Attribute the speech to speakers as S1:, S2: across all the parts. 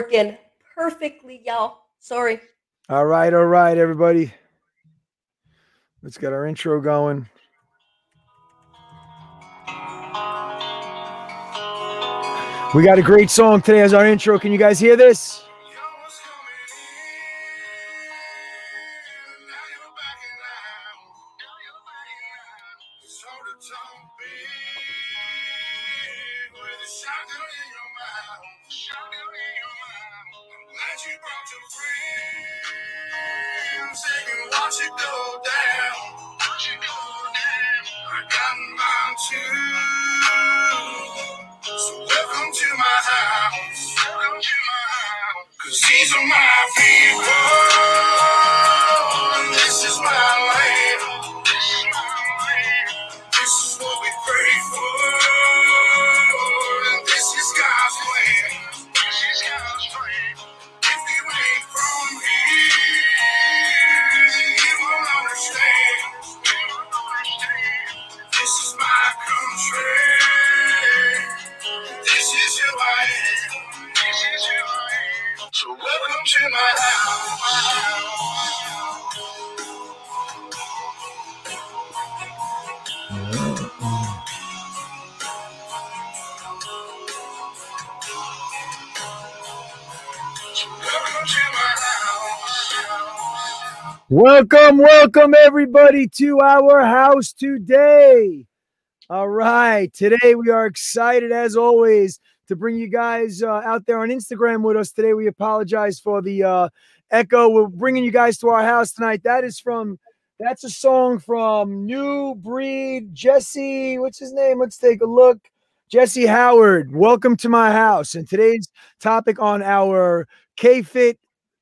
S1: working perfectly, y'all. Sorry.
S2: All right, all right, everybody. Let's get our intro going. We got a great song today as our intro. Can you guys hear this? Welcome, welcome everybody to our house today. All right, today we are excited as always to bring you guys uh, out there on Instagram with us today. We apologize for the uh, echo. We're bringing you guys to our house tonight. That is from that's a song from New Breed Jesse. What's his name? Let's take a look. Jesse Howard. Welcome to my house. And today's topic on our K Fit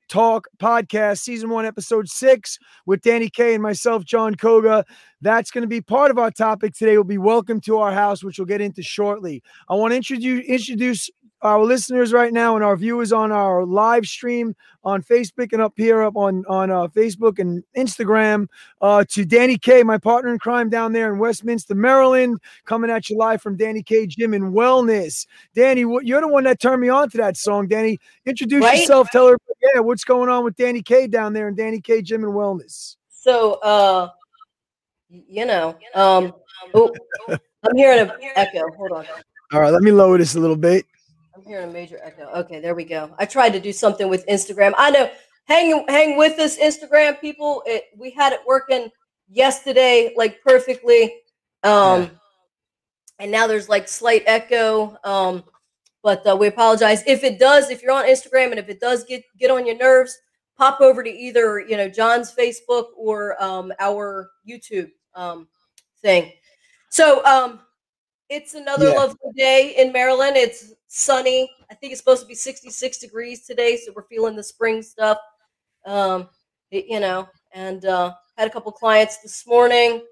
S2: Talk podcast, season one, episode six, with Dani K and myself, Jon Koga. That's going to be part of our topic today. Will be welcome to our house, which we'll get into shortly. I want to introduce introduce our listeners right now and our viewers on our live stream on Facebook and up here up on on uh, Facebook and Instagram uh, to Dani K, my partner in crime down there in Westminster, Maryland, coming at you live from Dani K Gym and Wellness. Dani, you're the one that turned me on to that song. Dani, introduce right? yourself. Tell her, yeah, what's going on with Dani K down there in Dani K Gym and Wellness.
S1: So, uh, you know, um, oh, I'm hearing an echo. Hold on.
S2: All right, let me lower this a little bit.
S1: I'm hearing a major echo. Okay, there we go. I tried to do something with Instagram. I know. Hang hang with us, Instagram people. It we had it working yesterday like perfectly. Um yeah. and now there's like slight echo. Um, but uh, we apologize. If it does, if you're on Instagram and if it does get get on your nerves, pop over to either you know John's Facebook or um our YouTube um thing. So um it's another yeah. lovely day in Maryland. It's sunny. I think it's supposed to be 66 degrees today, so we're feeling the spring stuff. Um, you know, and uh, had a couple clients this morning,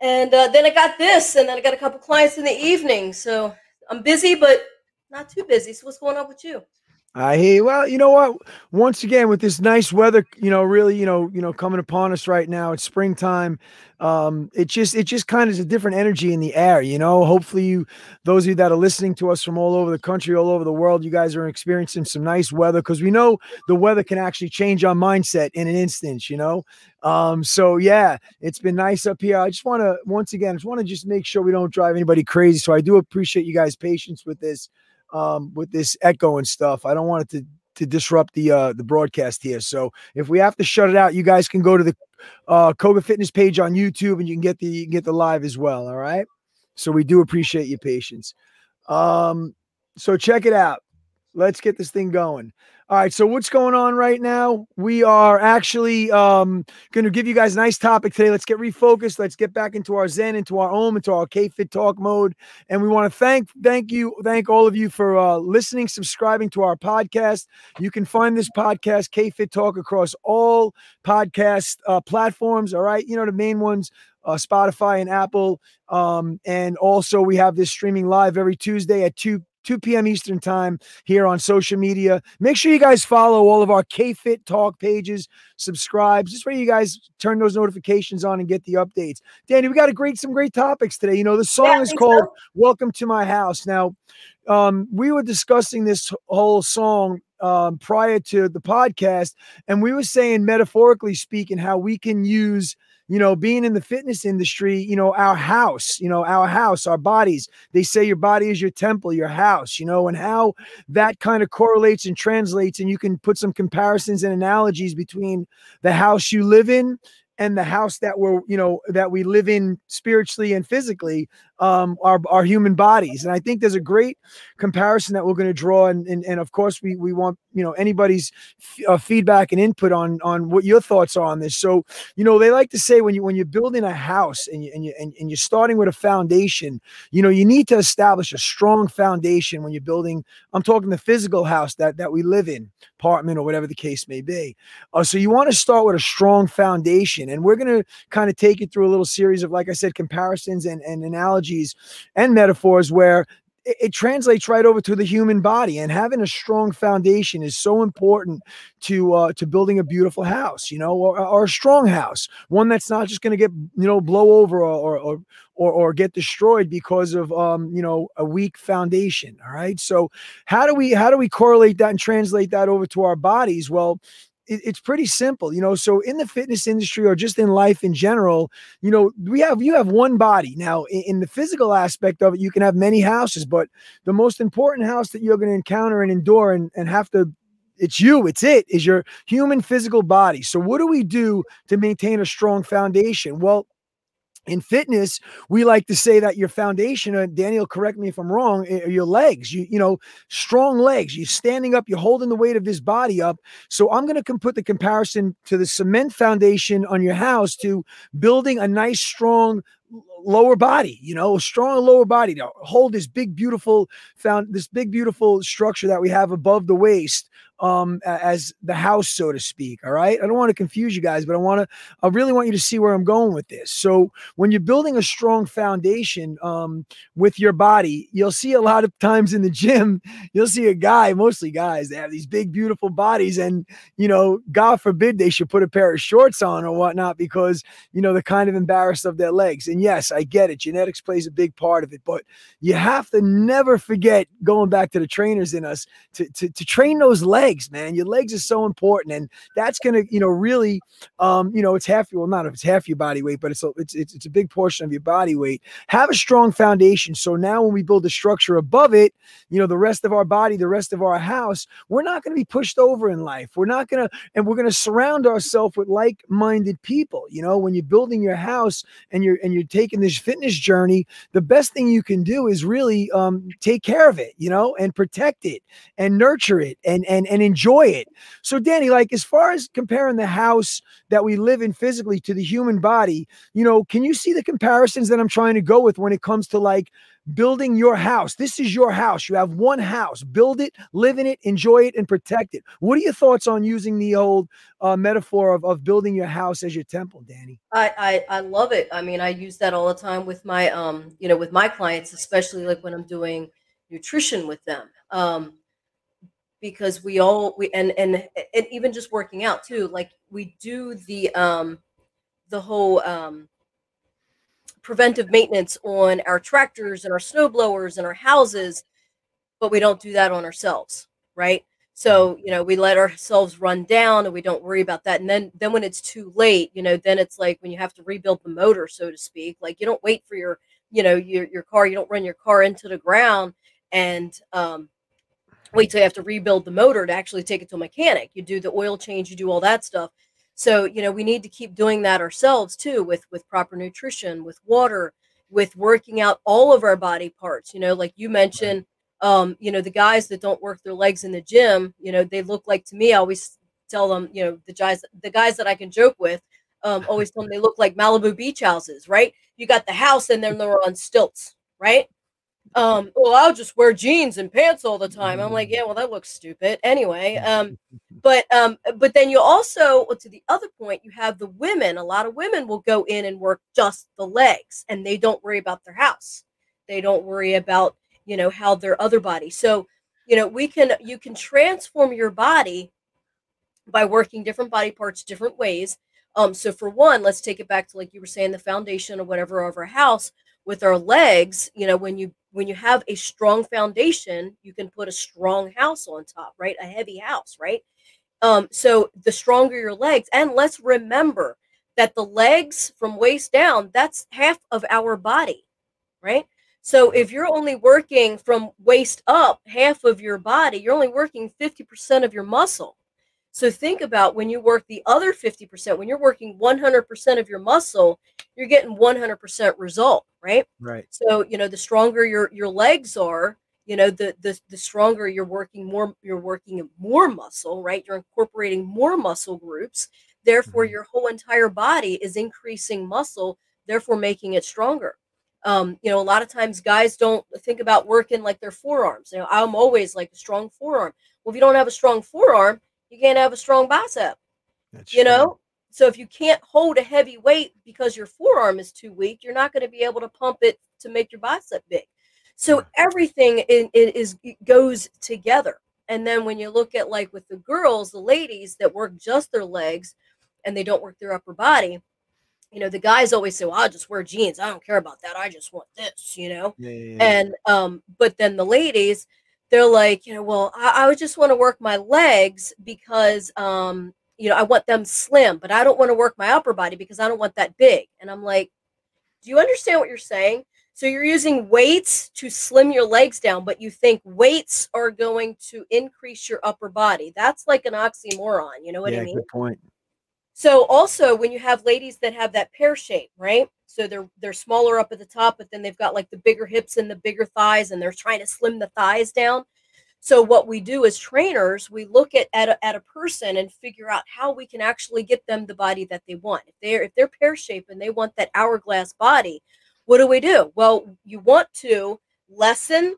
S1: and uh, then I got this, and then I got a couple clients in the evening. So I'm busy, but not too busy. So what's going on with you?
S2: I hear. Well, you know what? Once again, with this nice weather, you know, really, you know, you know, coming upon us right now, it's springtime. Um, it just, it just kind of is a different energy in the air. You know, hopefully, you, those of you that are listening to us from all over the country, all over the world, you guys are experiencing some nice weather because we know the weather can actually change our mindset in an instant. You know, um, so yeah, it's been nice up here. I just want to, once again, I just want to just make sure we don't drive anybody crazy. So I do appreciate you guys' patience with this um, with this echo and stuff. I don't want it to to disrupt the uh, the broadcast here. So if we have to shut it out, you guys can go to the uh, Koga Fitness page on YouTube and you can get the you can get the live as well. All right. So we do appreciate your patience. Um, so check it out. Let's get this thing going. All right, so what's going on right now? We are actually um, going to give you guys a nice topic today. Let's get refocused. Let's get back into our zen, into our home, into our K Fit Talk mode. And we want to thank, thank you, thank all of you for uh, listening, subscribing to our podcast. You can find this podcast, K Fit Talk, across all podcast uh, platforms. All right, you know the main ones: uh, Spotify and Apple. Um, and also, we have this streaming live every Tuesday at 2 2 p.m. Eastern time here on social media. Make sure you guys follow all of our K-Fit Talk pages, subscribe. Just where you guys turn those notifications on and get the updates. Dani, we got a great some great topics today. You know, the song yeah, is called so. Welcome to My House. Now, um, we were discussing this whole song um, prior to the podcast, and we were saying, metaphorically speaking, how we can use you know, being in the fitness industry, you know, our house, you know, our house, our bodies. They say your body is your temple, your house, you know, and how that kind of correlates and translates. And you can put some comparisons and analogies between the house you live in and the house that we're you know that we live in spiritually and physically um our, our human bodies. And i think there's a great comparison that we're going to draw and, and and of course we we want you know anybody's f- uh, feedback and input on on what your thoughts are on this. So you know they like to say when you when you're building a house and you and you and, and you're starting with a foundation you know you need to establish a strong foundation when you're building i'm talking the physical house that that we live in apartment or whatever the case may be. Uh, so you want to start with a strong foundation and we're going to kind of take you through a little series of like i said comparisons and, and analogies and metaphors where it, it translates right over to the human body and having a strong foundation is so important to uh, to building a beautiful house you know or, or a strong house one that's not just going to get you know blow over or, or or or get destroyed because of um you know a weak foundation all right? So how do we how do we correlate that and translate that over to our bodies? Well it, it's pretty simple, you know. So in the fitness industry or just in life in general, you know, we have you have one body. Now, in, in the physical aspect of it, you can have many houses, but the most important house that you're going to encounter and endure and, and have to it's you, it's it, is your human physical body. So, what do we do to maintain a strong foundation? Well, in fitness we like to say that your foundation and daniel correct me if i'm wrong eh, are your legs. You you know strong legs. You're standing up you're holding the weight of this body up. So i'm going to put the comparison to the cement foundation on your house to building a nice strong lower body, you know, strong lower body to hold this big, beautiful found this big, beautiful structure that we have above the waist um as the house so to speak all right? I don't want to confuse you guys but i want to i really want you to see where i'm going with this. So when you're building a strong foundation um with your body you'll see a lot of times in the gym you'll see a guy mostly guys they have these big beautiful bodies and you know god forbid they should put a pair of shorts on or whatnot because you know they're kind of embarrassed of their legs. And yes i get it genetics plays a big part of it but you have to never forget going back to the trainers in us to to, to train those legs legs, man. Your legs are so important, and that's gonna, you know, really, um, you know, it's half your well, not if it's half your body weight, but it's a, it's it's, a big portion of your body weight. Have a strong foundation, so now when we build a structure above it, you know, the rest of our body, the rest of our house, we're not to be pushed over in life. We're not gonna, and we're gonna surround ourselves with like-minded people. You know, when you're building your house and you're and you're taking this fitness journey, the best thing you can do is really um, take care of it, you know, and protect it and nurture it and and and and enjoy it. So, Dani, like as far as comparing the house that we live in physically to the human body, you know, can you see the comparisons that I'm trying to go with when it comes to like building your house? This is your house. You have one house. Build it, live in it, enjoy it, and protect it. What are your thoughts on using the old uh, metaphor of, of building your house as your temple, Dani?
S1: I, I I love it. I mean, I use that all the time with my um, you know, with my clients, especially like when I'm doing nutrition with them. Um, because we all we and and and even just working out too like we do the um the whole um preventive maintenance on our tractors and our snow blowers and our houses but we don't do that on ourselves right? So you know we let ourselves run down and we don't worry about that. And then then when it's too late you know then it's like when you have to rebuild the motor so to speak like you don't wait for your you know your, your car you don't run your car into the ground and um wait till you have to rebuild the motor to actually take it to a mechanic. You do the oil change, you do all that stuff. So, you know, we need to keep doing that ourselves too with with proper nutrition, with water, with working out all of our body parts, you know, like you mentioned um, you know, the guys that don't work their legs in the gym, you know, they look like to me, I always tell them, you know, the guys the guys that I can joke with, um, always tell them they look like Malibu beach houses, right? You got the house and then they're on stilts, right? Um well i'll just wear jeans and pants all the time. I'm like yeah well that looks stupid. Anyway um but um but then you also to the other point you have the women. A lot of women will go in and work just the legs and they don't worry about their house. They don't worry about you know how their other body. So you know we can you can transform your body by working different body parts different ways. Um so for one let's take it back to like you were saying the foundation or whatever of our house with our legs you know when you when you have a strong foundation you can put a strong house on top right? A heavy house right? Um so the stronger your legs and let's remember that the legs from waist down that's half of our body right? So if you're only working from waist up half of your body, you're only working 50% of your muscle. So think about when you work the other 50%, when you're working 100% of your muscle, you're getting 100% result, right?
S2: Right.
S1: So, you know, the stronger your your legs are, you know, the the the stronger you're working more you're working more muscle, right? You're incorporating more muscle groups. Therefore,
S2: Mhm.
S1: your whole entire body is increasing muscle, therefore making it stronger um, you know, a lot of times guys don't think about working like their forearms. You know, I'm always like a strong forearm. Well, if you don't have a strong forearm, you can't have a strong bicep.
S2: That's
S1: You
S2: true.
S1: know, so if you can't hold a heavy weight because your forearm is too weak, you're not going to be able to pump it to make your bicep big. So everything in, in is it goes together. And then when you look at like with the girls, the ladies that work just their legs and they don't work their upper body, you know, the guys always say, "Well, I'll just wear jeans. I don't care about that. I just want this," you know.
S2: Yeah, yeah, yeah.
S1: And um, but then the ladies, they're like, you know, well, I, I just want to work my legs because um, you know, I want them slim, but I don't want to work my upper body because I don't want that big. And I'm like, do you understand what you're saying? So you're using weights to slim your legs down, but you think weights are going to increase your upper body. That's like an oxymoron. You know what
S2: yeah,
S1: I mean?
S2: good point.
S1: So also when you have ladies that have that pear shape, right? So they're they're smaller up at the top, but then they've got like the bigger hips and the bigger thighs, and they're trying to slim the thighs down. So what we do as trainers, we look at at a, at a person and figure out how we can actually get them the body that they want. If they're if they're pear shaped and they want that hourglass body, what do we do? Well, you want to lessen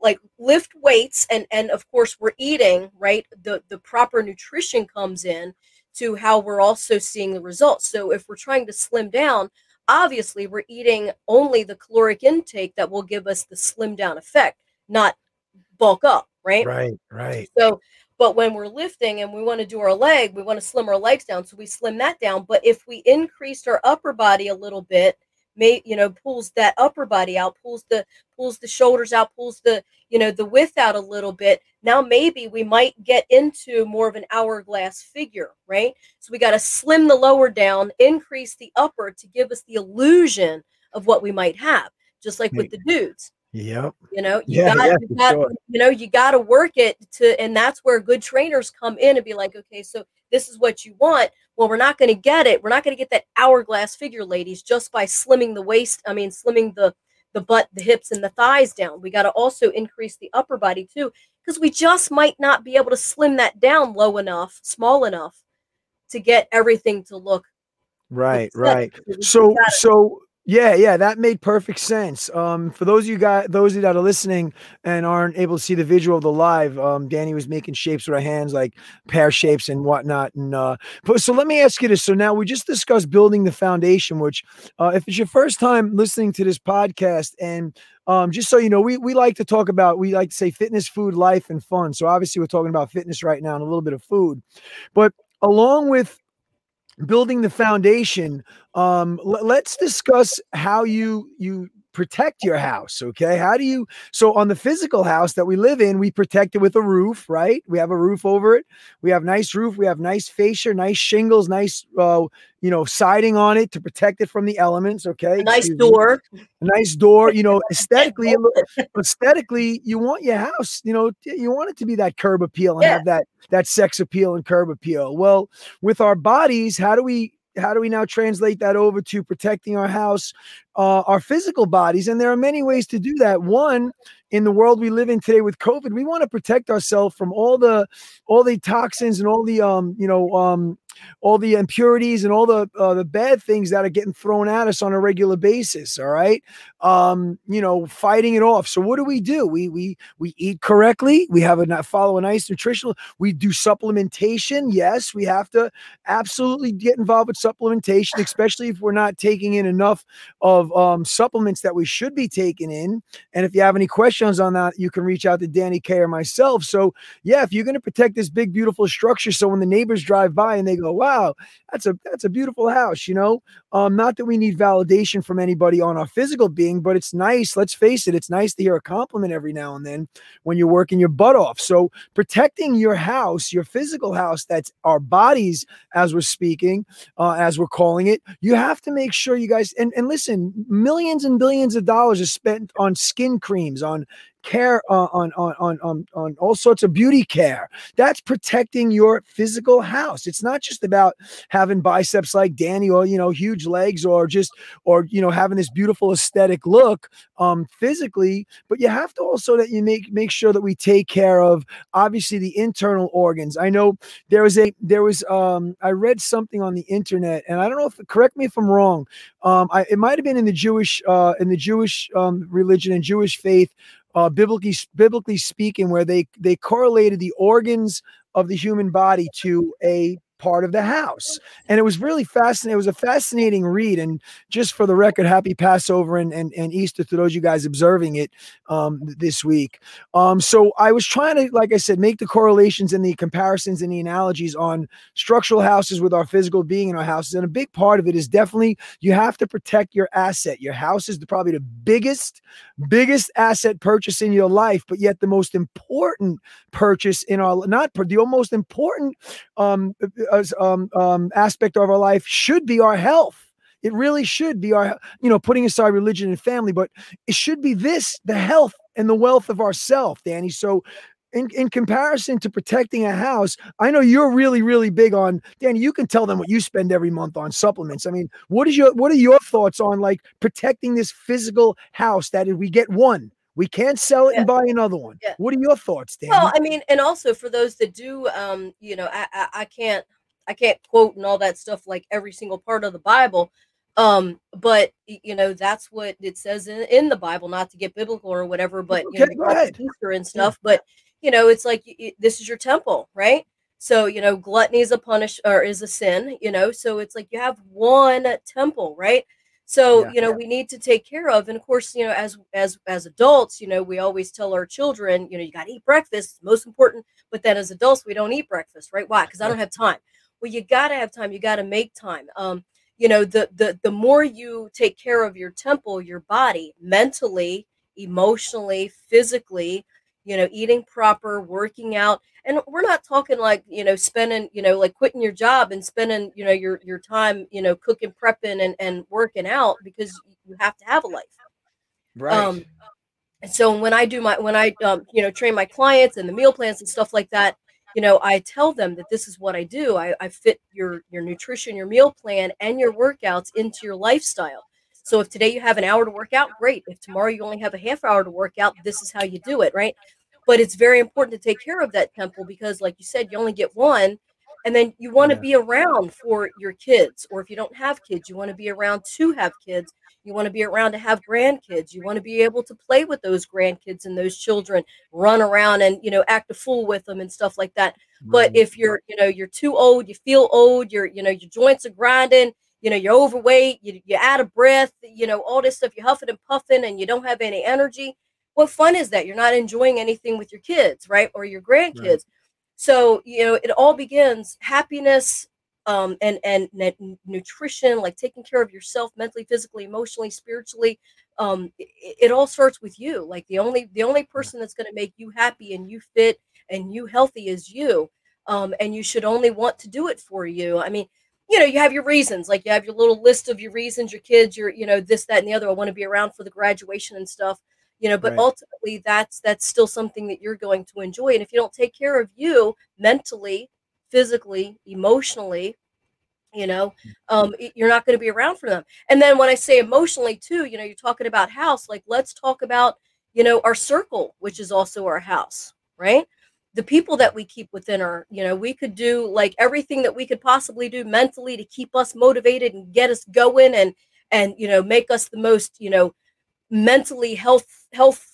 S1: like lift weights and and of course we're eating right the the proper nutrition comes in to how we're also seeing the results. So if we're trying to slim down, obviously we're eating only the caloric intake that will give us the slim down effect, not bulk up, right?
S2: Right, right.
S1: So, but when we're lifting and we want to do our leg, we want to slim our legs down. So we slim that down. But if we increased our upper body a little bit, may you know, pulls that upper body out, pulls the pulls the shoulders out, pulls the you know the width out a little bit. Now maybe we might get into more of an hourglass figure, right? So we got to slim the lower down, increase the upper to give us the illusion of what we might have, just like with the dudes
S2: Yep.
S1: you know you
S2: Yeah,
S1: got
S2: yeah,
S1: you got
S2: sure.
S1: you know you got to work it to and that's where good trainers come in and be like okay so this is what you want well we're not going to get it. We're not going to get that hourglass figure ladies just by slimming the waist i mean slimming the the butt the hips and the thighs down. We got to also increase the upper body too because we just might not be able to slim that down low enough small enough to get everything to look
S2: Right, right. So, so yeah, yeah, that made perfect sense. Um, for those of you guys, those of you that are listening and aren't able to see the visual of the live, um, Dani was making shapes with her hands, like pear shapes and whatnot. And uh, but so let me ask you this. So now we just discussed building the foundation, which, uh, if it's your first time listening to this podcast, and um, just so you know, we we like to talk about, we like to say fitness, food, life, and fun. So obviously, we're talking about fitness right now and a little bit of food, but along with building the foundation um l- let's discuss how you you protect your house okay? How do you so on the physical house that we live in we protect it with a roof right? We have a roof over it. We have nice roof we have nice fascia nice shingles nice uh you know siding on it to protect it from the elements okay?
S1: A nice
S2: Excuse me.
S1: door.
S2: A nice door you know aesthetically aesthetically you want your house you know you want it to be that curb appeal and
S1: Yeah.
S2: have that that sex appeal and curb appeal. Well with our bodies how do we how do we now translate that over to protecting our house uh, our physical bodies? And there are many ways to do that. One in the world we live in today with covid we want to protect ourselves from all the all the toxins and all the um you know um all the impurities and all the uh, the bad things that are getting thrown at us on a regular basis all right? Um you know fighting it off. So what do we do? We we we eat correctly. We have a follow a nice nutritional we do supplementation yes. We have to absolutely get involved with supplementation especially if we're not taking in enough of um supplements that we should be taking in. And if you have any questions questions on that, you can reach out to Dani K or myself. So yeah, if you're going to protect this big, beautiful structure, so when the neighbors drive by and they go, "Wow, that's a that's a beautiful house," you know, um, not that we need validation from anybody on our physical being, but it's nice. Let's face it, it's nice to hear a compliment every now and then when you're working your butt off. So protecting your house, your physical house, that's our bodies, as we're speaking, uh, as we're calling it, you have to make sure you guys and and listen, millions and billions of dollars is spent on skin creams, on care uh, on, on on on on all sorts of beauty care. That's protecting your physical house. It's not just about having biceps like Dani or you know huge legs or just or you know having this beautiful aesthetic look um physically, but you have to also that you make make sure that we take care of obviously the internal organs. I know there was a there was um I read something on the internet and I don't know if correct me if I'm wrong. Um I it might have been in the Jewish uh in the Jewish um religion and Jewish faith uh, biblically biblically speaking, where they they correlated the organs of the human body to a part of the house. And it was really fascinating. It was a fascinating read. And just for the record, happy Passover and, and, and Easter to those you guys observing it um, this week. Um, so I was trying to, like I said, make the correlations and the comparisons and the analogies on structural houses with our physical being in our houses. And a big part of it is definitely you have to protect your asset. Your house is the, probably the biggest, biggest asset purchase in your life, but yet the most important purchase in our, not the most important um, um, um, aspect of our life should be our health. It really should be our, you know, putting aside religion and family, but it should be this, the health and the wealth of ourself, Dani. So in, in comparison to protecting a house, I know you're really, really big on Dani. You can tell them what you spend every month on supplements. I mean, what is your what are your thoughts on like protecting this physical house that if we get one, we can't sell it yeah. and buy another one. Yeah. What are your thoughts, Dani?
S1: Well, I mean, and also for those that do, um, you know, I, I, I can't I can't quote and all that stuff like every single part of the Bible. Um, but you know, that's what it says in, in the Bible, not to get biblical or whatever, but okay, you know, Easter and stuff. Yeah. But you know, it's like it, this is your temple, right? So, you know, gluttony is a punish or is a sin, you know. So it's like you have one temple, right? So, yeah, you know, yeah. we need to take care of. And of course, you know, as as as adults, you know, we always tell our children, you know, you got to eat breakfast, most important. But then as adults, we don't eat breakfast, right? Why? Because I don't have time well you got to have time you got to make time um you know the the the more you take care of your temple your body mentally emotionally physically you know eating proper working out and we're not talking like you know spending you know like quitting your job and spending you know your your time you know cooking prepping and, and working out because you have to have a life.
S2: Right. Um
S1: and so when i do my when i um, you know train my clients and the meal plans and stuff like that you know i tell them that this is what i do I, I fit your your nutrition your meal plan and your workouts into your lifestyle. So if today you have an hour to work out great. If tomorrow you only have a half hour to work out this is how you do it right? But it's very important to take care of that temple because like you said you only get one and then you want to be around for your kids or if you don't have kids you want to be around to have kids you want to be around to have grandkids. You want to be able to play with those grandkids and those children run around and you know act a fool with them and stuff like that. But if you're you know you're too old you feel old you're you know your joints are grinding you know you're overweight you, you're out of breath you know all this stuff you're huffing and puffing and you don't have any energy what fun is that? You're not enjoying anything with your kids right or your grandkids. Right. so you know it all begins happiness um, and, and and nutrition, like taking care of yourself mentally, physically, emotionally, spiritually. Um, it, it all starts with you. Like the only the only person that's going to make you happy and you fit and you healthy is you. Um, and you should only want to do it for you. I mean, you know, you have your reasons, like you have your little list of your reasons, your kids, your, you know, this, that, and the other. I want to be around for the graduation and stuff, you know, but right. ultimately that's that's still something that you're going to enjoy. And if you don't take care of you mentally, physically, emotionally, you know, um, you're not going to be around for them. And then when I say emotionally too, you know, you're talking about house, like let's talk about, you know, our circle, which is also our house, right? The people that we keep within our, you know, we could do like everything that we could possibly do mentally to keep us motivated and get us going and and you know make us the most you know mentally health health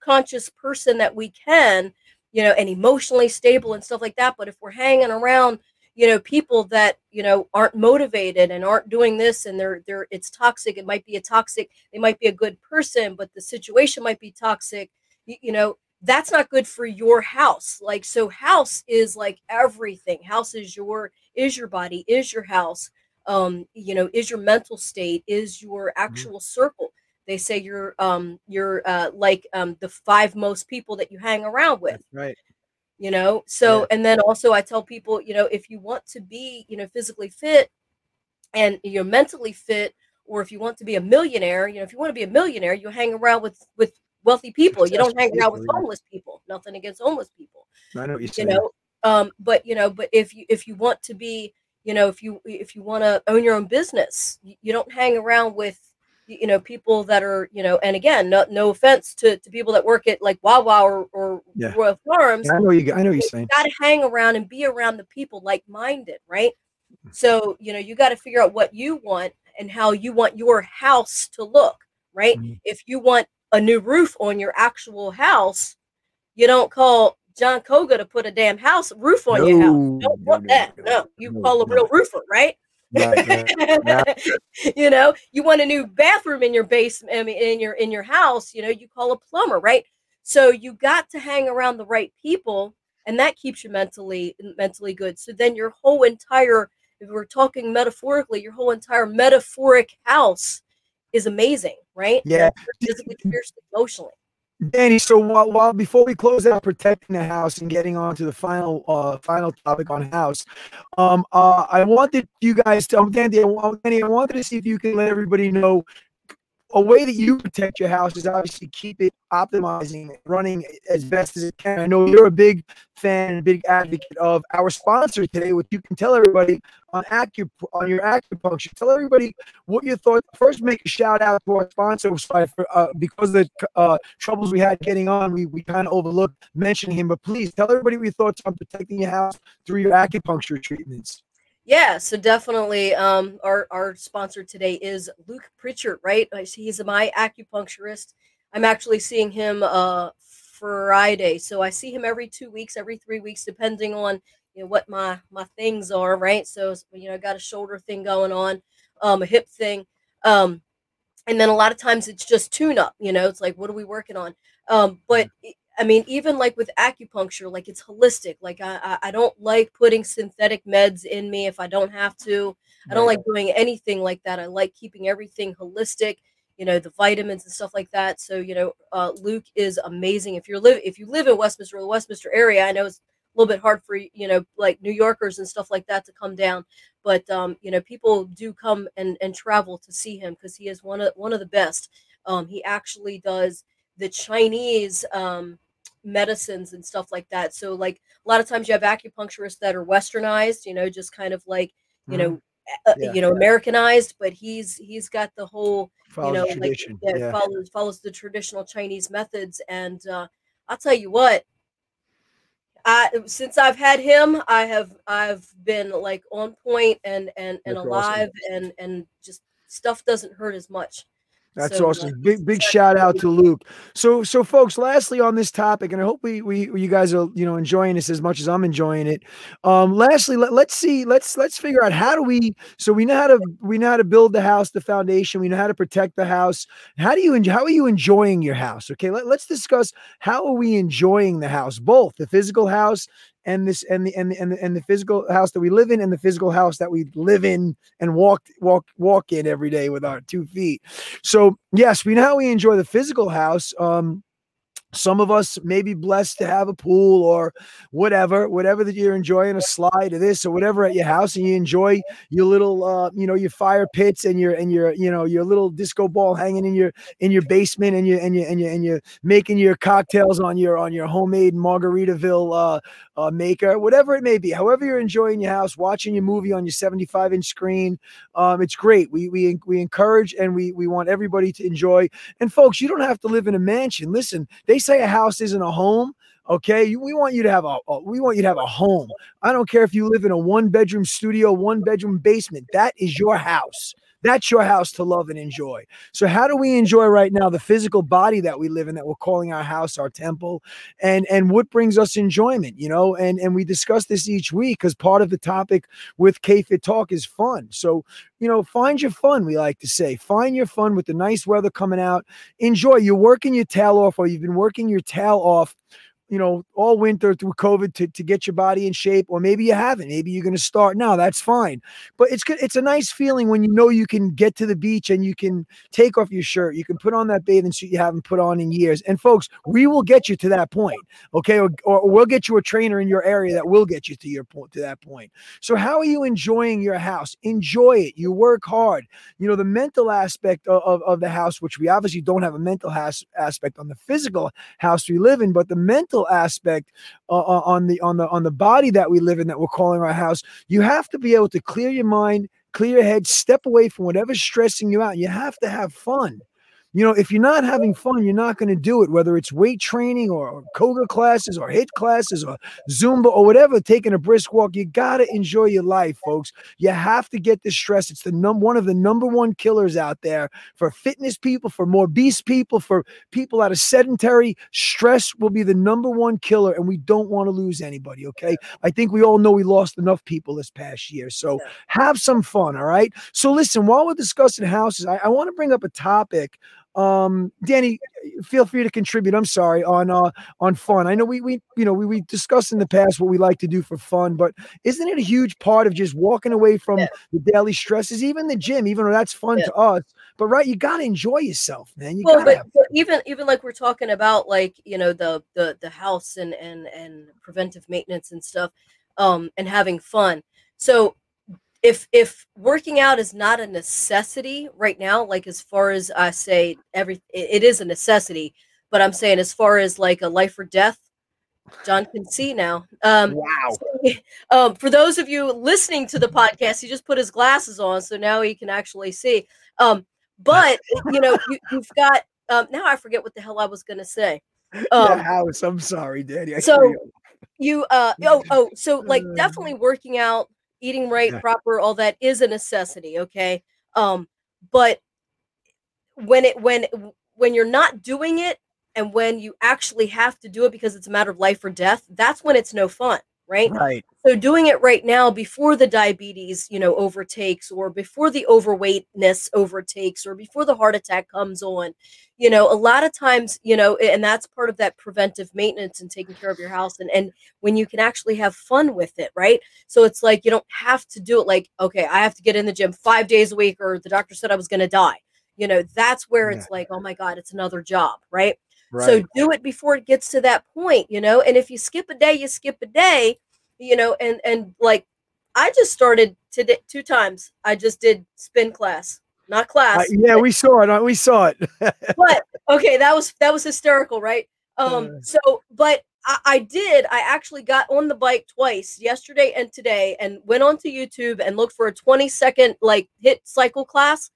S1: conscious person that we can you know, and emotionally stable and stuff like that. But if we're hanging around, you know people that you know aren't motivated and aren't doing this and they're they're it's toxic it might be a toxic they might be a good person but the situation might be toxic you, you know that's not good for your house like so house is like everything house is your is your body is your house um you know is your mental state is your
S2: Mm-hmm.
S1: actual circle they say you're um you're uh like um the five most people that you hang around with
S2: That's right.
S1: you know so
S2: Yeah.
S1: and then also i tell people you know if you want to be you know physically fit and you're mentally fit or if you want to be a millionaire you know if you want to be a millionaire you hang around with with wealthy people you don't hang around with
S2: Successful people, yeah.
S1: homeless people nothing against homeless people
S2: I know
S1: you
S2: saying.
S1: know um but you know but if you if you want to be you know if you if you want to own your own business you, you don't hang around with you know people that are you know and again no, no offense to, to people that work at like wawa or, or
S2: Yeah.
S1: royal farms
S2: I know you. I know you're saying.
S1: got to hang around and be around the people like-minded right
S2: Mm-hmm.
S1: so you know you got to figure out what you want and how you want your house to look right
S2: Mhm.
S1: if you want a new roof on your actual house you don't call Jon Koga to put a damn house roof on your house
S2: No,
S1: don't
S2: no,
S1: want
S2: no,
S1: that
S2: no,
S1: no you
S2: no,
S1: call a
S2: no.
S1: real roofer right
S2: Right, right.
S1: you know you want a new bathroom in your basement I mean, in your in your house you know you call a plumber right so you got to hang around the right people and that keeps you mentally mentally good so then your whole entire if we're talking metaphorically your whole entire metaphoric house is amazing right
S2: Yeah.
S1: physically spiritually emotionally
S2: Dani, so while, while before we close out protecting the house and getting on to the final uh final topic on house, um uh I wanted you guys to um, Dani, I, Dani, I wanted to see if you can let everybody know a way that you protect your house is obviously keep it optimizing, running as best as it can. I know you're a big fan and big advocate of our sponsor today, which you can tell everybody on acu on your acupuncture. Tell everybody what your thoughts. First, make a shout out to our sponsor uh, because of the uh, troubles we had getting on. We we kind of overlooked mentioning him, but please tell everybody your thoughts on protecting your house through your acupuncture treatments.
S1: Yeah, so definitely um our our sponsor today is Luke Pritchard, right? He's my acupuncturist. I'm actually seeing him uh Friday. So I see him every 2 weeks, every 3 weeks depending on you know what my my things are, right? So you know, I got a shoulder thing going on, um a hip thing. Um and then a lot of times it's just tune up, you know, it's like what are we working on? Um but it- I mean, even like with acupuncture, like it's holistic. Like I, I, I don't like putting synthetic meds in me if I don't have to. I don't like doing anything like that. I like keeping everything holistic. You know, the vitamins and stuff like that. So you know, uh, Luke is amazing. If you're live, if you live in Westminster or the Westminster area, I know it's a little bit hard for you know, like New Yorkers and stuff like that to come down. But um, you know, people do come and and travel to see him because he is one of one of the best. Um, he actually does the Chinese um medicines and stuff like that. So like a lot of times you have acupuncturists that are westernized, you know, just kind of like, you know, uh,
S2: Yeah.
S1: you know, Americanized, but he's he's got the whole,
S2: Follows
S1: you know, like yeah,
S2: yeah.
S1: follows follows the traditional Chinese methods and uh I'll tell you what, I since I've had him, I have I've been like on point and and and
S2: That's awesome.
S1: alive and and just stuff doesn't hurt as much.
S2: That's
S1: So,
S2: awesome. Big big shout out to Luke. So so folks, lastly on this topic, and I hope we, we you guys are you know enjoying this as much as I'm enjoying it. Um, lastly, let, let's see, let's let's figure out how do we so we know how to we know how to build the house, the foundation, we know how to protect the house. How do you how are you enjoying your house? Okay, let, let's discuss how are we enjoying the house, both the physical house and this and the and the, and the, and the physical house that we live in and the physical house that we live in and walk walk walk in every day with our two feet. So yes, we know how we enjoy the physical house. Um, some of us may be blessed to have a pool or whatever, whatever that you're enjoying, a slide or this or whatever at your house, and you enjoy your little, uh, you know, your fire pits and your and your, you know, your little disco ball hanging in your in your basement, and you and you and you and you're making your cocktails on your on your homemade Margaritaville uh, uh, maker, whatever it may be. However you're enjoying your house, watching your movie on your 75 inch screen, um, it's great. We we we encourage and we we want everybody to enjoy. And folks, you don't have to live in a mansion. Listen, they say a house isn't a home. Okay, we want you to have a, a- we want you to have a home. I don't care if you live in a one bedroom studio, one bedroom basement. That is your house. That's your house to love and enjoy. So, how do we enjoy right now the physical body that we live in, that we're calling our house, our temple, and and what brings us enjoyment? You know, and and we discuss this each week because part of the topic with K Fit Talk is fun. So, you know, find your fun. We like to say, find your fun with the nice weather coming out. Enjoy. You're working your tail off, or you've been working your tail off you know, all winter through COVID to, to get your body in shape, or maybe you haven't. Maybe you're going to start now. That's fine. But it's good. It's a nice feeling when you know you can get to the beach and you can take off your shirt. You can put on that bathing suit you haven't put on in years. And folks, we will get you to that point. Okay. Or, or we'll get you a trainer in your area that will get you to your point to that point. So how are you enjoying your house? Enjoy it. You work hard. You know, the mental aspect of, of, of the house, which we obviously don't have a mental has, aspect on the physical house we live in, but the mental mental aspect uh, uh, on the on the on the body that we live in that we're calling our house you have to be able to clear your mind clear your head step away from whatever's stressing you out. You have to have fun you know, if you're not having fun, you're not going to do it, whether it's weight training or, or Koga classes or HIT classes or Zumba or whatever, taking a brisk walk. You got to enjoy your life, folks. You have to get this stress. It's the num- one of the number one killers out there for fitness people, for more beast people, for people out of sedentary. Stress will be the number one killer, and we don't want to lose anybody, okay? I think we all know we lost enough people this past year. So have some fun, all right? So listen, while we're discussing houses, I, I want to bring up a topic um, Dani, feel free to contribute. I'm sorry on uh on fun. I know we we you know we we discussed in the past what we like to do for fun, but isn't it a huge part of just walking away from yeah. the daily stresses, even the gym, even though that's fun yeah. to us. But right, you got to enjoy yourself, man. You well,
S1: but, but, even even like we're talking about, like you know the the the house and and and preventive maintenance and stuff, um, and having fun. So if if working out is not a necessity right now like as far as i say every it is a necessity but i'm saying as far as like a life or death Jon can see now. Um
S2: wow.
S1: so, um, for those of you listening to the podcast he just put his glasses on so now he can actually see. Um but you know you, have got um now i forget what the hell i was gonna say.
S2: Um house i'm sorry daddy I
S1: so you uh oh oh so like definitely working out eating right, yeah. proper, all that is a necessity. Okay. Um, but when it when when you're not doing it and when you actually have to do it because it's a matter of life or death, that's when it's no fun right?
S2: Right.
S1: So doing it right now before the diabetes, you know, overtakes or before the overweightness overtakes or before the heart attack comes on, you know, a lot of times, you know, and that's part of that preventive maintenance and taking care of your house and and when you can actually have fun with it, right? So it's like you don't have to do it like, okay, I have to get in the gym 5 days a week or the doctor said I was going to die. You know, that's where yeah. it's like, oh my god, it's another job, right? Right. So do it before it gets to that point, you know. And if you skip a day, you skip a day, you know. And and like I just started today two times. I just did spin class, not class. Uh,
S2: yeah, we saw it. Uh, we saw it.
S1: but okay, that was that was hysterical, right? Um. So, but I, I did. I actually got on the bike twice, yesterday and today, and went onto YouTube and looked for a twenty second like hit cycle class,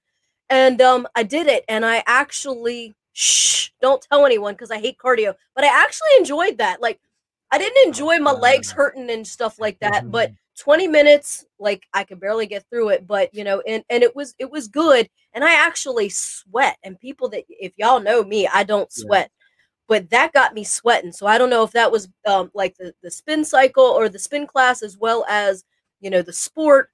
S1: and um, I did it, and I actually shh, don't tell anyone because I hate cardio. But I actually enjoyed that. Like, I didn't enjoy my legs hurting and stuff like that, but 20 minutes, like I could barely get through it. But you know, and and it was it was good. And I actually sweat. And people that if y'all know me, I don't sweat. Yeah. But that got me sweating. So I don't know if that was um, like the, the spin cycle or the spin class as well as you know the sport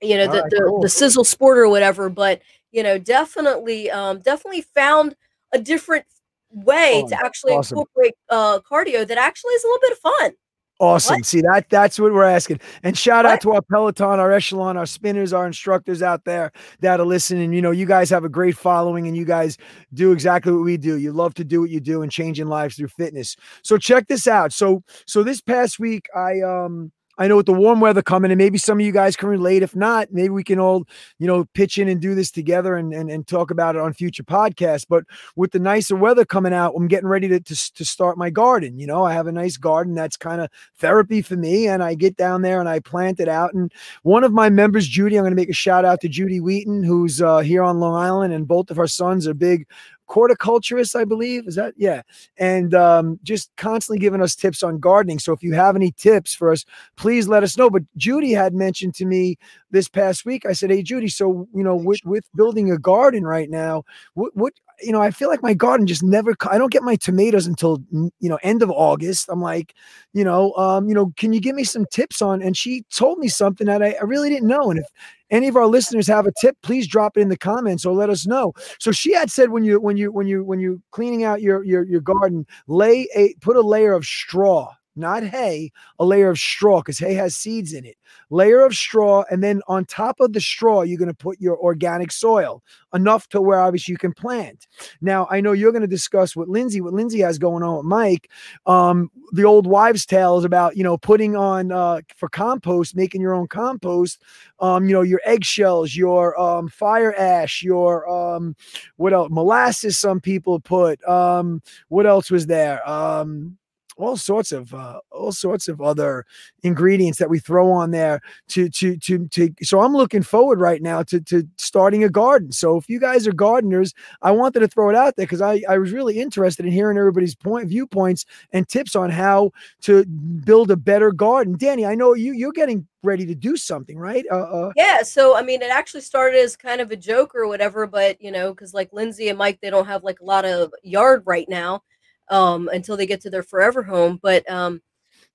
S1: you know the, right, the, cool. the sizzle sport or whatever but you know definitely um definitely found a different way to actually awesome. incorporate uh, cardio that actually is a little bit of fun.
S2: Awesome. What? See that that's what we're asking. And shout what? out to our Peloton, our Echelon, our spinners, our instructors out there that are listening. You know, you guys have a great following and you guys do exactly what we do. You love to do what you do and changing lives through fitness. So check this out. So so this past week I um I know with the warm weather coming, and maybe some of you guys can relate. If not, maybe we can all, you know, pitch in and do this together and, and, and talk about it on future podcasts. But with the nicer weather coming out, I'm getting ready to, to, to start my garden. You know, I have a nice garden that's kind of therapy for me. And I get down there and I plant it out. And one of my members, Judy, I'm going to make a shout out to Judy Wheaton, who's uh, here on Long Island, and both of her sons are big horticulturist, I believe. Is that yeah? And um, just constantly giving us tips on gardening. So if you have any tips for us, please let us know. But Judy had mentioned to me this past week. I said, "Hey, Judy, so you know, with with building a garden right now, what what you know, I feel like my garden just never. I don't get my tomatoes until you know end of August. I'm like, you know, um, you know, can you give me some tips on? And she told me something that I, I really didn't know. And if any of our listeners have a tip, please drop it in the comments or let us know. So she had said when you when you when you when you cleaning out your your your garden, lay a put a layer of straw not hay, a layer of straw because hay has seeds in it. Layer of straw, and then on top of the straw, you're going to put your organic soil, enough to where obviously you can plant. Now, I know you're going to discuss what Lindsay, what Lindsay has going on with Mike. Um, the old wives' tale is about you know putting on uh, for compost, making your own compost. Um, you know your eggshells, your um, fire ash, your um, what else? Molasses. Some people put. Um, what else was there? Um, all sorts of uh, all sorts of other ingredients that we throw on there to to to to so I'm looking forward right now to to starting a garden. So if you guys are gardeners, I wanted to throw it out there because I I was really interested in hearing everybody's point viewpoints and tips on how to build a better garden. Dani, I know you you're getting ready to do something, right? Uh, uh,
S1: yeah. So I mean, it actually started as kind of a joke or whatever, but you know, because like Lindsay and Mike, they don't have like a lot of yard right now um, until they get to their forever home. But um,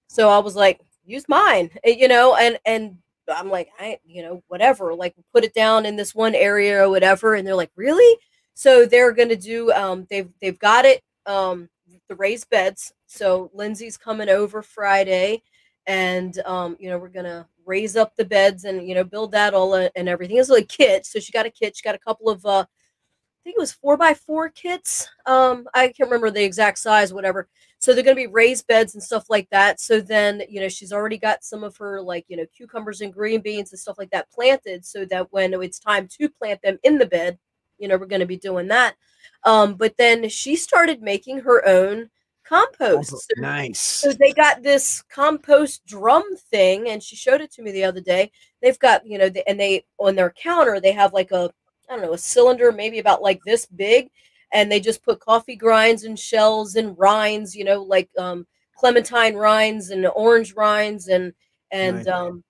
S1: so I was like, use mine, eh, you know, and and I'm like, I, you know, whatever, like put it down in this one area or whatever. And they're like, really? So they're gonna do. Um, they've they've got it. Um, the raised beds. So Lindsay's coming over Friday, and um, you know, we're gonna raise up the beds and you know build that all uh, and everything. It's like kit. So she got a kit. She got a couple of uh think it was four by four kits. Um, I can't remember the exact size, whatever. So they're going to be raised beds and stuff like that. So then, you know, she's already got some of her like, you know, cucumbers and green beans and stuff like that planted so that when it's time to plant them in the bed, you know, we're going to be doing that. Um, but then she started making her own compost.
S2: So, nice.
S1: So they got this compost drum thing, and she showed it to me the other day. They've got, you know, the, and they on their counter they have like a I don't know, a cylinder maybe about like this big, and they just put coffee grinds and shells and rinds, you know, like um, clementine rinds and orange rinds and and nice. um,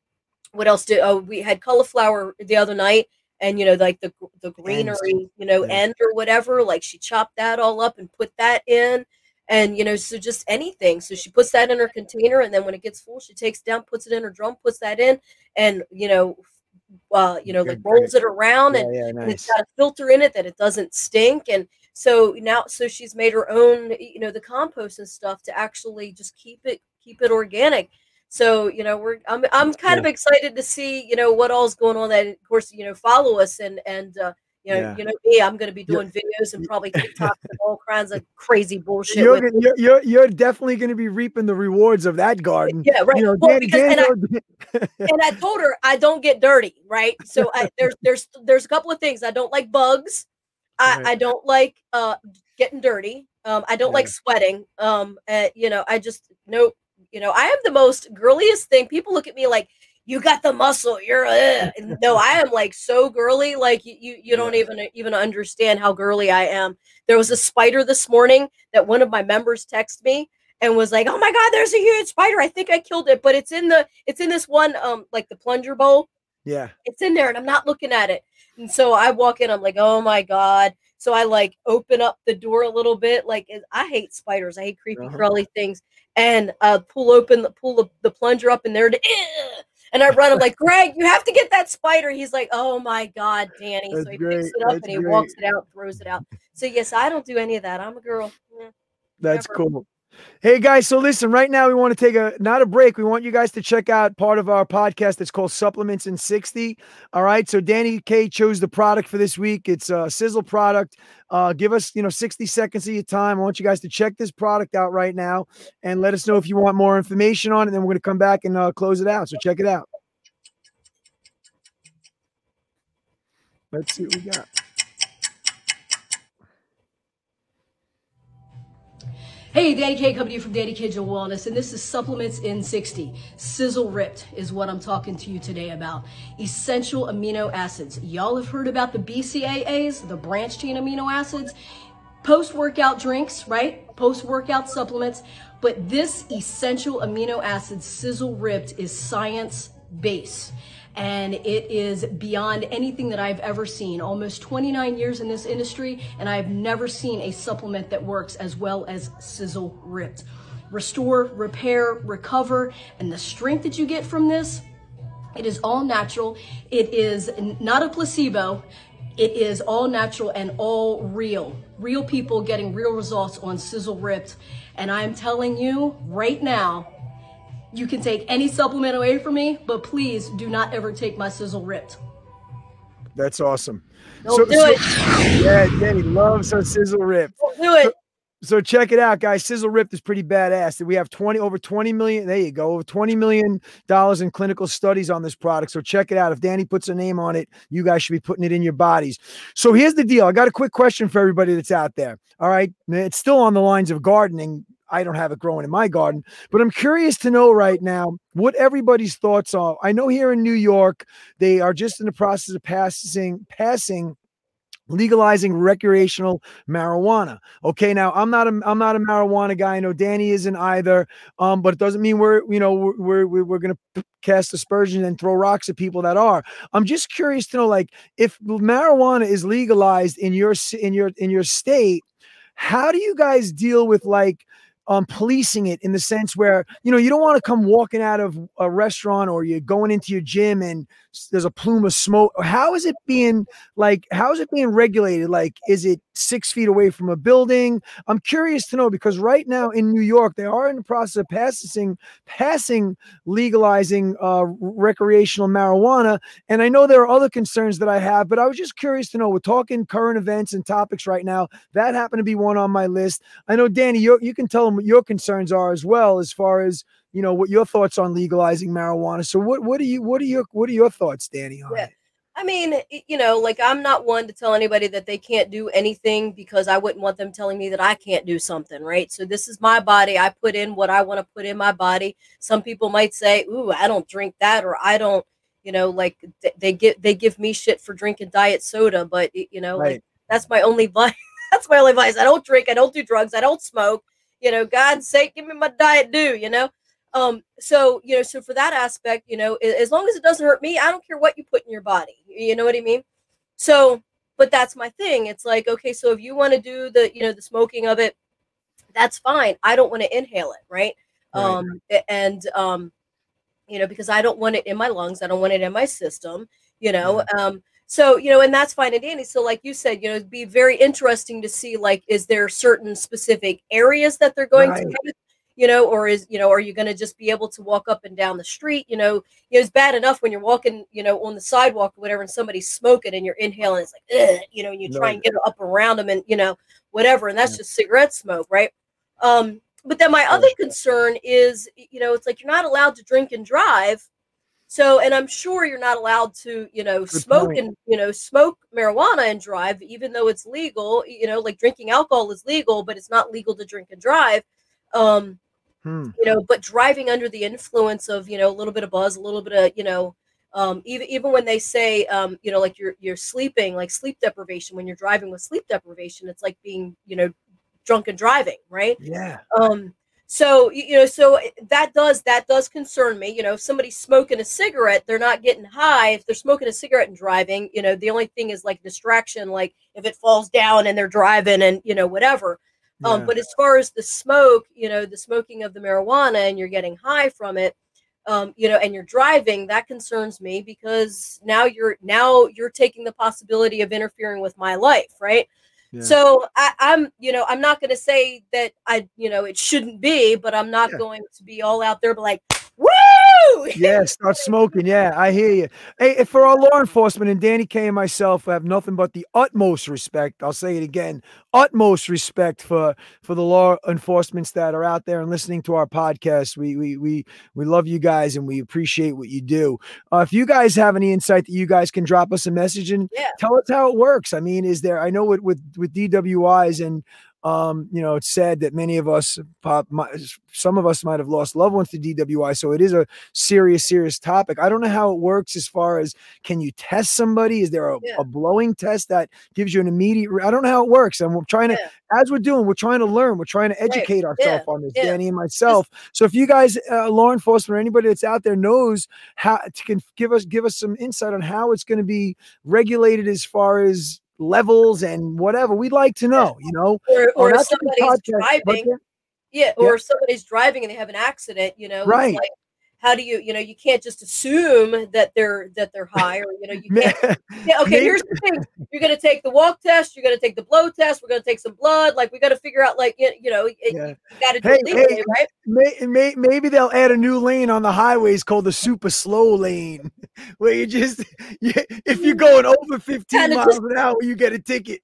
S1: what else did oh we had cauliflower the other night and you know like the the greenery you know yeah. end or whatever like she chopped that all up and put that in and you know so just anything so she puts that in her container and then when it gets full she takes down puts it in her drum puts that in and you know uh, you know, like rolls it around yeah, and, yeah, nice. and, it's got a filter in it that it doesn't stink. And so now, so she's made her own, you know, the compost and stuff to actually just keep it, keep it organic. So, you know, we're, I'm, I'm kind yeah. of excited to see, you know, what all's going on that, of course, you know, follow us and, and, uh, you know, yeah. you know me, I'm going to be doing videos and probably TikTok and all kinds of crazy bullshit.
S2: You're, you're, you're, you're, definitely going to be reaping the rewards of that garden.
S1: Yeah, right. You know, well, Dan, because, Dan, and, I, and, I, told her I don't get dirty, right? So I, there's there's there's a couple of things I don't like bugs. I, right. I don't like uh, getting dirty. Um, I don't yeah. like sweating. Um, uh, you know, I just no. You know, I am the most girliest thing. People look at me like you got the muscle. You're uh. no, I am like so girly. Like you, you, don't even even understand how girly I am. There was a spider this morning that one of my members texted me and was like, "Oh my god, there's a huge spider. I think I killed it, but it's in the it's in this one um like the plunger bowl.
S2: Yeah,
S1: it's in there, and I'm not looking at it. And so I walk in. I'm like, "Oh my god." So I like open up the door a little bit. Like I hate spiders. I hate creepy uh-huh. crawly things. And uh, pull open the pull the, the plunger up in there. To, and I run. I'm like, Greg, you have to get that spider. He's like, Oh my God, Dani. That's so he great. picks it up That's and he great. walks it out, throws it out. So yes, I don't do any of that. I'm a girl. Yeah,
S2: That's never. cool. Hey guys, so listen, right now we want to take a not a break. We want you guys to check out part of our podcast that's called Supplements in 60. All right. So Dani K chose the product for this week. It's a sizzle product. Uh, give us, you know, 60 seconds of your time. I want you guys to check this product out right now and let us know if you want more information on it. And then we're going to come back and uh, close it out. So check it out. Let's see what we got.
S1: Hey, Dani K coming to you from Dani Kidgel Wellness, and this is Supplements in 60. Sizzle Ripped is what I'm talking to you today about. Essential amino acids. Y'all have heard about the BCAAs, the branched chain amino acids post workout drinks, right? Post workout supplements. But this essential amino acid sizzle ripped is science based and it is beyond anything that I've ever seen. Almost 29 years in this industry, and I've never seen a supplement that works as well as Sizzle Ripped. Restore, repair, recover, and the strength that you get from this, it is all natural. It is not a placebo. It is all natural and all real. Real people getting real results on Sizzle Ripped. And I'm telling you right now, you can take any supplement away from me, but please do not ever take my sizzle ripped.
S2: That's awesome.
S1: Don't so, do so, it.
S2: Yeah, Jenny loves her sizzle ripped.
S1: Don't do it.
S2: So, so check it out, guys. Sizzle Ripped is pretty badass. We have 20 over 20 million. There you go. Over 20 million dollars in clinical studies on this product. So check it out. If Dani puts a name on it, you guys should be putting it in your bodies. So here's the deal. I got a quick question for everybody that's out there. All right. It's still on the lines of gardening I don't have it growing in my garden, but I'm curious to know right now what everybody's thoughts are. I know here in New York, they are just in the process of passing passing legalizing recreational marijuana. Okay, now I'm not a I'm not a marijuana guy. I know Dani isn't either. Um, but it doesn't mean we're you know we're we're, we're to cast aspersions and throw rocks at people that are. I'm just curious to know like if marijuana is legalized in your in your in your state, how do you guys deal with like um, policing it in the sense where you know you don't want to come walking out of a restaurant or you're going into your gym and there's a plume of smoke. How is it being like? How is it being regulated? Like, is it six feet away from a building? I'm curious to know because right now in New York they are in the process of passing passing legalizing uh, recreational marijuana, and I know there are other concerns that I have, but I was just curious to know. We're talking current events and topics right now. That happened to be one on my list. I know Dani, you you can tell them what your concerns are as well as far as you know what your thoughts on legalizing marijuana. So what what are you what are your what are your thoughts, Dani, on
S1: yeah.
S2: it?
S1: I mean, you know, like I'm not one to tell anybody that they can't do anything because I wouldn't want them telling me that I can't do something, right? So this is my body. I put in what I want to put in my body. Some people might say, "Ooh, I don't drink that," or "I don't," you know, like they get they give me shit for drinking diet soda, but you know, right. like that's my only vice. that's my only vice. I don't drink. I don't do drugs. I don't smoke. You know, God's sake, give me my diet due. You know, um, so you know, so for that aspect, you know, as long as it doesn't hurt me, I don't care what you put in your body. You know what I mean? So, but that's my thing. It's like, okay, so if you want to do the, you know, the smoking of it, that's fine. I don't want to inhale it, right? right? Um, and um, you know, because I don't want it in my lungs, I don't want it in my system, you know. Um, so you know, and that's fine and dandy. So, like you said, you know, it'd be very interesting to see, like, is there certain specific areas that they're going right. to you know, or is, you know, are you going to just be able to walk up and down the street? You know, it's bad enough when you're walking, you know, on the sidewalk or whatever, and somebody's smoking and you're inhaling. It's like, you know, and you try and get up around them and, you know, whatever. And that's yeah. just cigarette smoke, right? Um, but then my other concern is, you know, it's like you're not allowed to drink and drive. So, and I'm sure you're not allowed to, you know, Good smoke point. and, you know, smoke marijuana and drive, even though it's legal, you know, like drinking alcohol is legal, but it's not legal to drink and drive. Um, Hmm. You know, but driving under the influence of you know a little bit of buzz, a little bit of you know, um, even even when they say um, you know like you're you're sleeping, like sleep deprivation when you're driving with sleep deprivation, it's like being you know drunk and driving, right?
S2: Yeah.
S1: Um. So you know, so that does that does concern me. You know, if somebody's smoking a cigarette, they're not getting high. If they're smoking a cigarette and driving, you know, the only thing is like distraction, like if it falls down and they're driving and you know whatever. Um, but as far as the smoke, you know, the smoking of the marijuana and you're getting high from it, um, you know, and you're driving, that concerns me because now you're now you're taking the possibility of interfering with my life, right? Yeah. So I, am you know, I'm not going to say that I, you know, it shouldn't be, but I'm not yeah. going to be all out there, but like, woo!
S2: yeah, start smoking. Yeah, I hear you. Hey, for our law enforcement and Dani K and myself have nothing but the utmost respect. I'll say it again: utmost respect for for the law enforcements that are out there and listening to our podcast. We we we we love you guys and we appreciate what you do. Uh, if you guys have any insight that you guys can drop us a message and
S1: yeah.
S2: tell us how it works. I mean, is there? I know with with with DWIs and Um, you know, it's sad that many of us, pop, my, some of us might have lost loved ones to DWI. So it is a serious, serious topic. I don't know how it works as far as can you test somebody? Is there a,
S1: Yeah.
S2: a blowing test that gives you an immediate? I don't know how it works. And we're trying to,
S1: Yeah.
S2: as we're doing, we're trying to learn. We're trying to educate ourselves on this,
S1: yeah.
S2: Dani and myself. So if you guys, uh, law enforcement, or anybody that's out there knows how to can give us give us some insight on how it's going to be regulated as far as levels and whatever, we'd like to know. You know,
S1: or, or
S2: not
S1: if
S2: to be
S1: somebody's
S2: podcast,
S1: driving, yeah, or if somebody's driving and they have an accident, you know,
S2: Right.
S1: like, how do you, you know, you can't just assume that they're that they're high, or you know, you can't. Yeah, okay, here's the thing: you're gonna take the walk test, you're gonna take the blow test, we're gonna take some blood. Like we got to figure out, like you, know, it,
S2: Yeah.
S1: you got to do
S2: Hey,
S1: it
S2: hey,
S1: right?
S2: May, may, maybe they'll add a new lane on the highways called the super slow lane, where you just you, if you're mm-hmm. going over 15
S1: Kinda
S2: miles
S1: just-
S2: an hour, you get a ticket.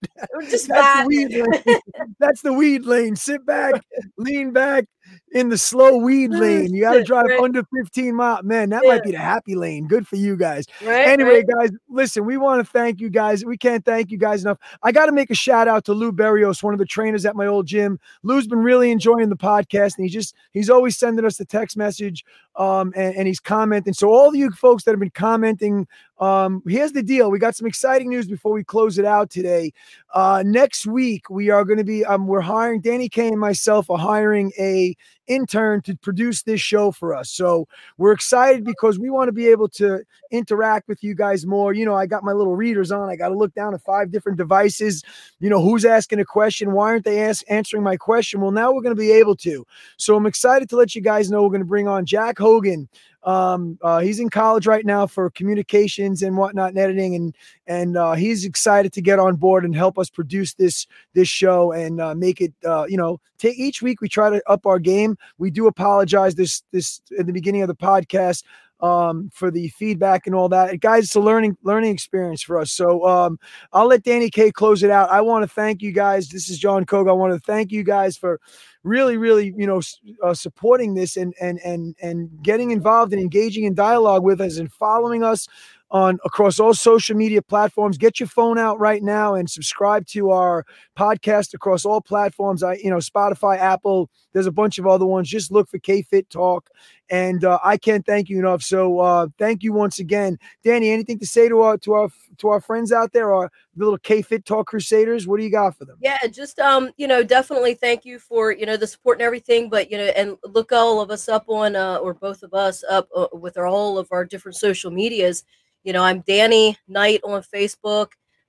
S1: Just
S2: That's the weed lane. That's the weed lane. Sit back, lean back in the slow weed lane. You got to drive
S1: right.
S2: under 15 miles. Man, that might be the happy lane. Good for you guys.
S1: right?
S2: Anyway,
S1: right?
S2: guys, listen, we want to thank you guys. We can't thank you guys enough. I got to make a shout out to Lou Berrios, one of the trainers at my old gym. Lou's been really enjoying the podcast, and he's just he's always sending us the text message um, and, and he's commenting. So all you folks that have been commenting, um, here's the deal. We got some exciting news before we close it out today. Uh, next week we are going to be um, we're hiring Dani K and myself are hiring a intern to produce this show for us. So we're excited because we want to be able to interact with you guys more. You know, I got my little readers on. I got to look down at five different devices. You know, who's asking a question? Why aren't they ask, answering my question? Well, now we're going to be able to. So I'm excited to let you guys know we're going to bring on Jack Hogan. Um, uh, he's in college right now for communications and whatnot and editing, and and uh, he's excited to get on board and help us produce this this show and uh, make it. Uh, you know, take each week we try to up our game. We do apologize this this at the beginning of the podcast um, for the feedback and all that. Guys, it's a learning learning experience for us. So um, I'll let Dani K close it out. I want to thank you guys. This is Jon Koga. I want to thank you guys for really, really, you know, uh, supporting this and and and and getting involved and engaging in dialogue with us and following us on across all social media platforms. Get your phone out right now and subscribe to our podcast across all platforms. I, you know, Spotify, Apple. There's a bunch of other ones. Just look for K Fit Talk, and uh, I can't thank you enough. So uh, thank you once again, Dani. Anything to say to our to our to our friends out there, our little K Fit Talk Crusaders? What do you got for them?
S1: Yeah, just um, you know, definitely thank you for you know the support and everything. But you know, and look all of us up on uh, or both of us up uh, with our all of our different social medias. You know, I'm Dani Knight on Facebook,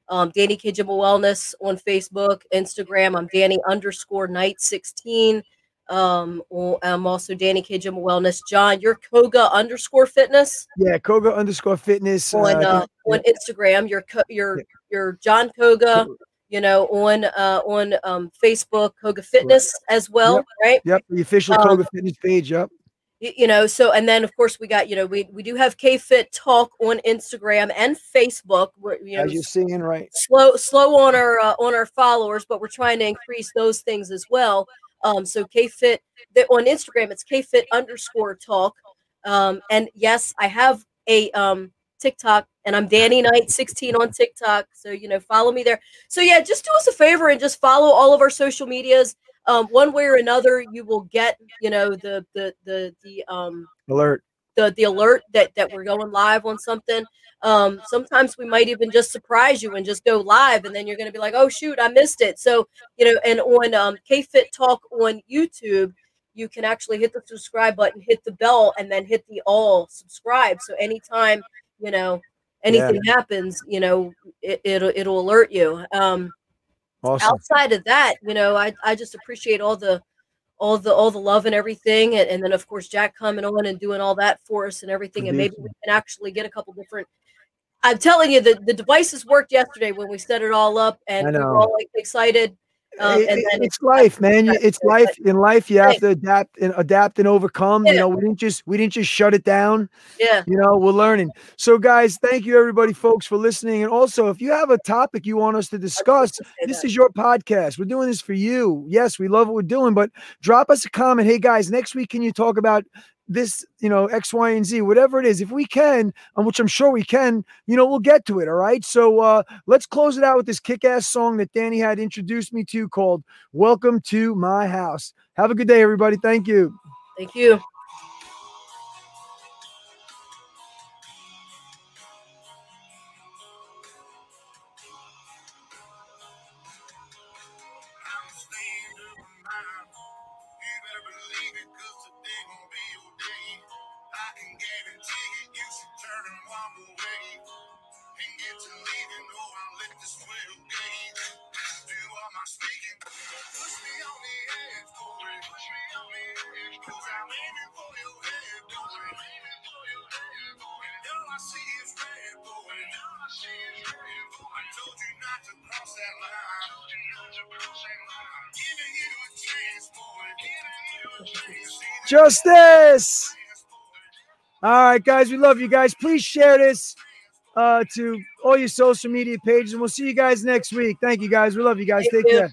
S1: um, Dani Kijima Wellness on Facebook, Instagram. I'm Dani underscore Knight sixteen. Um, i'm also Dani Kijima Wellness. Jon, you're Koga underscore Fitness
S2: Yeah, Koga underscore Fitness. uh,
S1: on uh,
S2: think-
S1: on Instagram. You're
S2: Yeah.
S1: you're Jon Koga you know, on uh, on um, Facebook, Koga Fitness as well,
S2: Yep.
S1: right?
S2: Yep, the official
S1: Um,
S2: Koga Fitness page. Yep.
S1: You know, so and then of course we got you know we we do have K Fit Talk on Instagram and Facebook. We're you know
S2: As you're seeing, right?
S1: slow slow on our uh, on our followers, but we're trying to increase those things as well. Um, so KFit Fit the, on Instagram, it's KFit underscore Talk. Um, and yes, I have a um TikTok, and I'm Dani Knight 16 on TikTok. So you know, follow me there. So yeah, just do us a favor and just follow all of our social medias. Um, one way or another, you will get you know the the the the um
S2: Alert.
S1: The the alert that that we're going live on something. Um, sometimes we might even just surprise you and just go live, and then you're going to be like, "Oh shoot, I missed it." So you know, and on um, KFit Talk on YouTube, you can actually hit the subscribe button, hit the bell, and then hit the all subscribe. So anytime you know anything happens, you know it, it'll it'll alert you. Um,
S2: Awesome.
S1: outside of that, you know, I I just appreciate all the all the all the love and everything, and, and then of course Jack coming on and doing all that for us and everything, and maybe we can actually get a couple different. I'm telling you, the the devices worked yesterday when we set it all up, and we were all like excited. Um,
S2: It-
S1: and
S2: it-
S1: then
S2: it's life, man. It's life. In life, you have to adapt and adapt and overcome. You know, we didn't just we didn't just shut it down.
S1: yeah,
S2: You know, we're learning. So, guys, thank you everybody, folks, for listening. And also, if you have a topic you want us to discuss, this is your podcast. We're doing this for you. Yes, we love what we're doing, but drop us a comment. Hey, guys, next week, can you talk about this, you know, X, Y, and Z, whatever it is, if we can, and which I'm sure we can, you know, we'll get to it. All right. So uh, let's close it out with this kick ass song that Dani had introduced me to called Welcome to My House. Have a good day, everybody. Thank you.
S3: Thank you.
S2: Right, guys, we love you guys. Please share this uh, to all your social media pages, and we'll see you guys next week. Thank you, guys. We love you guys.
S3: Thank
S2: Take
S3: you.
S2: care.